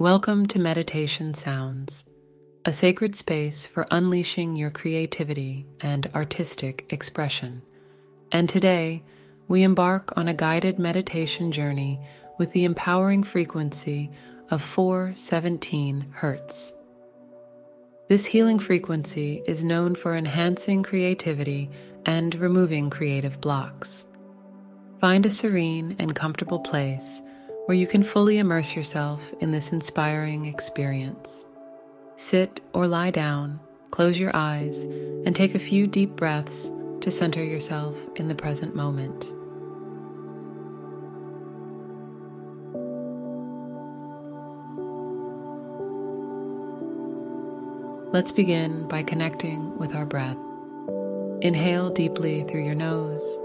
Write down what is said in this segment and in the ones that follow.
Welcome to Meditation Sounds, a sacred space for unleashing your creativity and artistic expression. And today, we embark on a guided meditation journey with the empowering frequency of 417 Hertz. This healing frequency is known for enhancing creativity and removing creative blocks. Find a serene and comfortable place where you can fully immerse yourself in this inspiring experience. Sit or lie down, close your eyes, and take a few deep breaths to center yourself in the present moment. Let's begin by connecting with our breath. Inhale deeply through your nose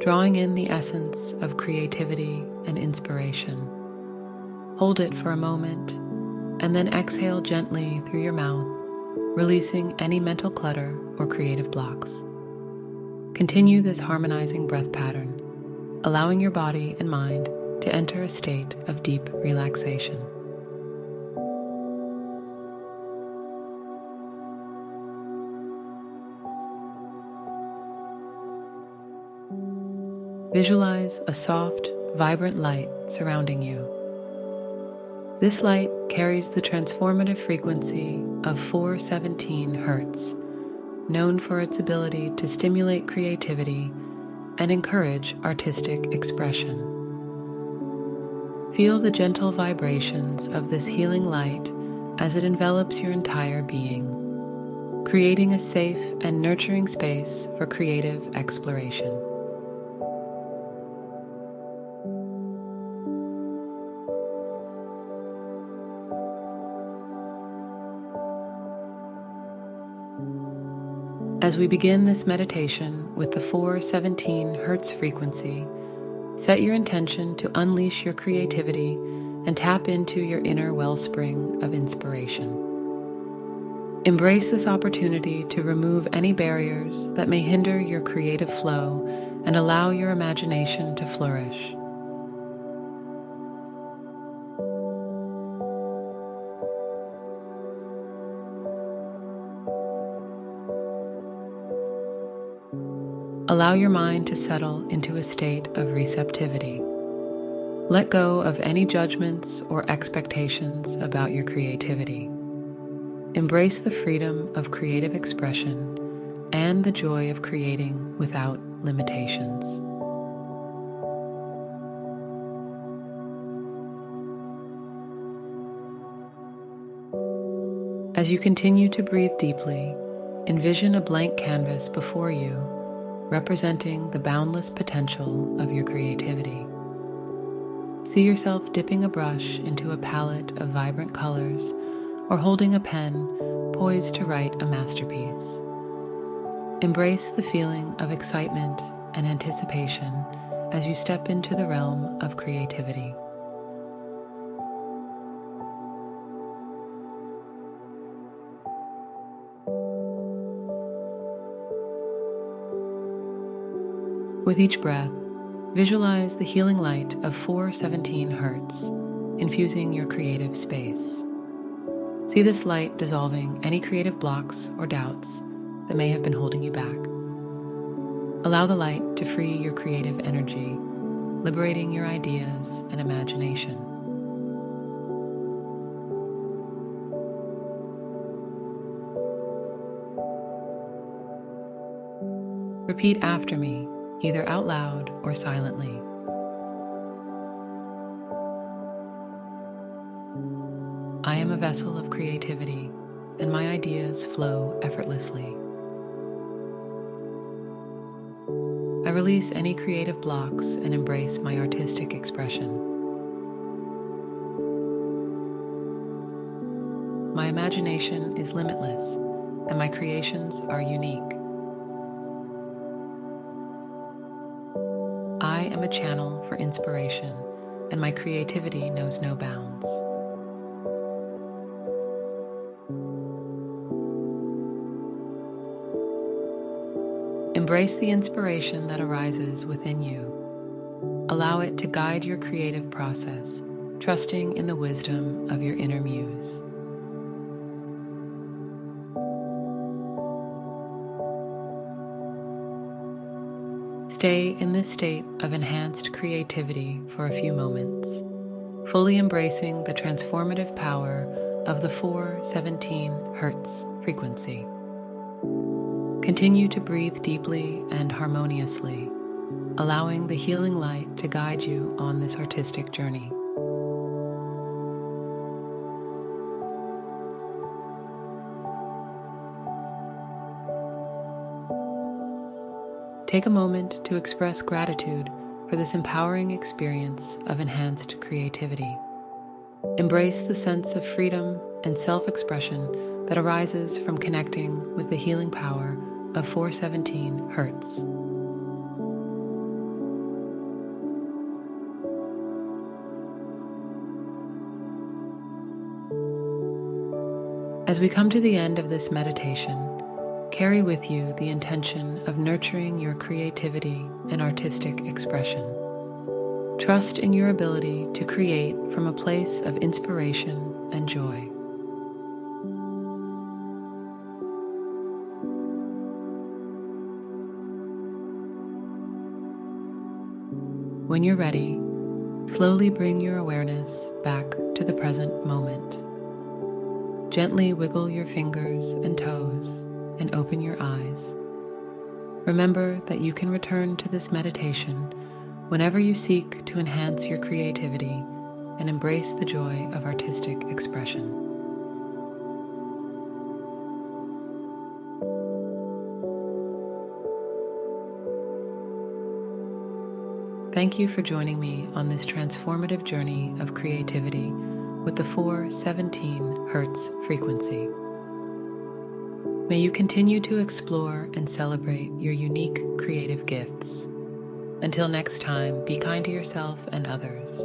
drawing in the essence of creativity and inspiration. Hold it for a moment, and then exhale gently through your mouth, releasing any mental clutter or creative blocks. Continue this harmonizing breath pattern, allowing your body and mind to enter a state of deep relaxation. Visualize a soft, vibrant light surrounding you. This light carries the transformative frequency of 417 Hz, known for its ability to stimulate creativity and encourage artistic expression. Feel the gentle vibrations of this healing light as it envelops your entire being, creating a safe and nurturing space for creative exploration. As we begin this meditation with the 417 Hertz frequency, set your intention to unleash your creativity and tap into your inner wellspring of inspiration. Embrace this opportunity to remove any barriers that may hinder your creative flow and allow your imagination to flourish. Allow your mind to settle into a state of receptivity. Let go of any judgments or expectations about your creativity. Embrace the freedom of creative expression and the joy of creating without limitations. As you continue to breathe deeply, envision a blank canvas before you representing the boundless potential of your creativity. See yourself dipping a brush into a palette of vibrant colors or holding a pen poised to write a masterpiece. Embrace the feeling of excitement and anticipation as you step into the realm of creativity. With each breath, visualize the healing light of 417 Hz, infusing your creative space. See this light dissolving any creative blocks or doubts that may have been holding you back. Allow the light to free your creative energy, liberating your ideas and imagination. Repeat after me either out loud or silently. I am a vessel of creativity, and my ideas flow effortlessly. I release any creative blocks and embrace my artistic expression. My imagination is limitless, and my creations are unique. Am a channel for inspiration, and my creativity knows no bounds. Embrace the inspiration that arises within you. Allow it to guide your creative process, trusting in the wisdom of your inner Stay in this state of enhanced creativity for a few moments, fully embracing the transformative power of the 417 Hertz frequency. Continue to breathe deeply and harmoniously, allowing the healing light to guide you on this artistic journey. Take a moment to express gratitude for this empowering experience of enhanced creativity. Embrace the sense of freedom and self expression that arises from connecting with the healing power of 417 Hertz. As we come to the end of this meditation, carry with you the intention of nurturing your creativity and artistic expression. Trust in your ability to create from a place of inspiration and joy. When you're ready, slowly bring your awareness back to the present moment. Gently wiggle your fingers and toes and open your eyes. Remember that you can return to this meditation whenever you seek to enhance your creativity and embrace the joy of artistic expression. Thank you for joining me on this transformative journey of creativity with the 417 Hertz frequency. May you continue to explore and celebrate your unique creative gifts. Until next time, be kind to yourself and others.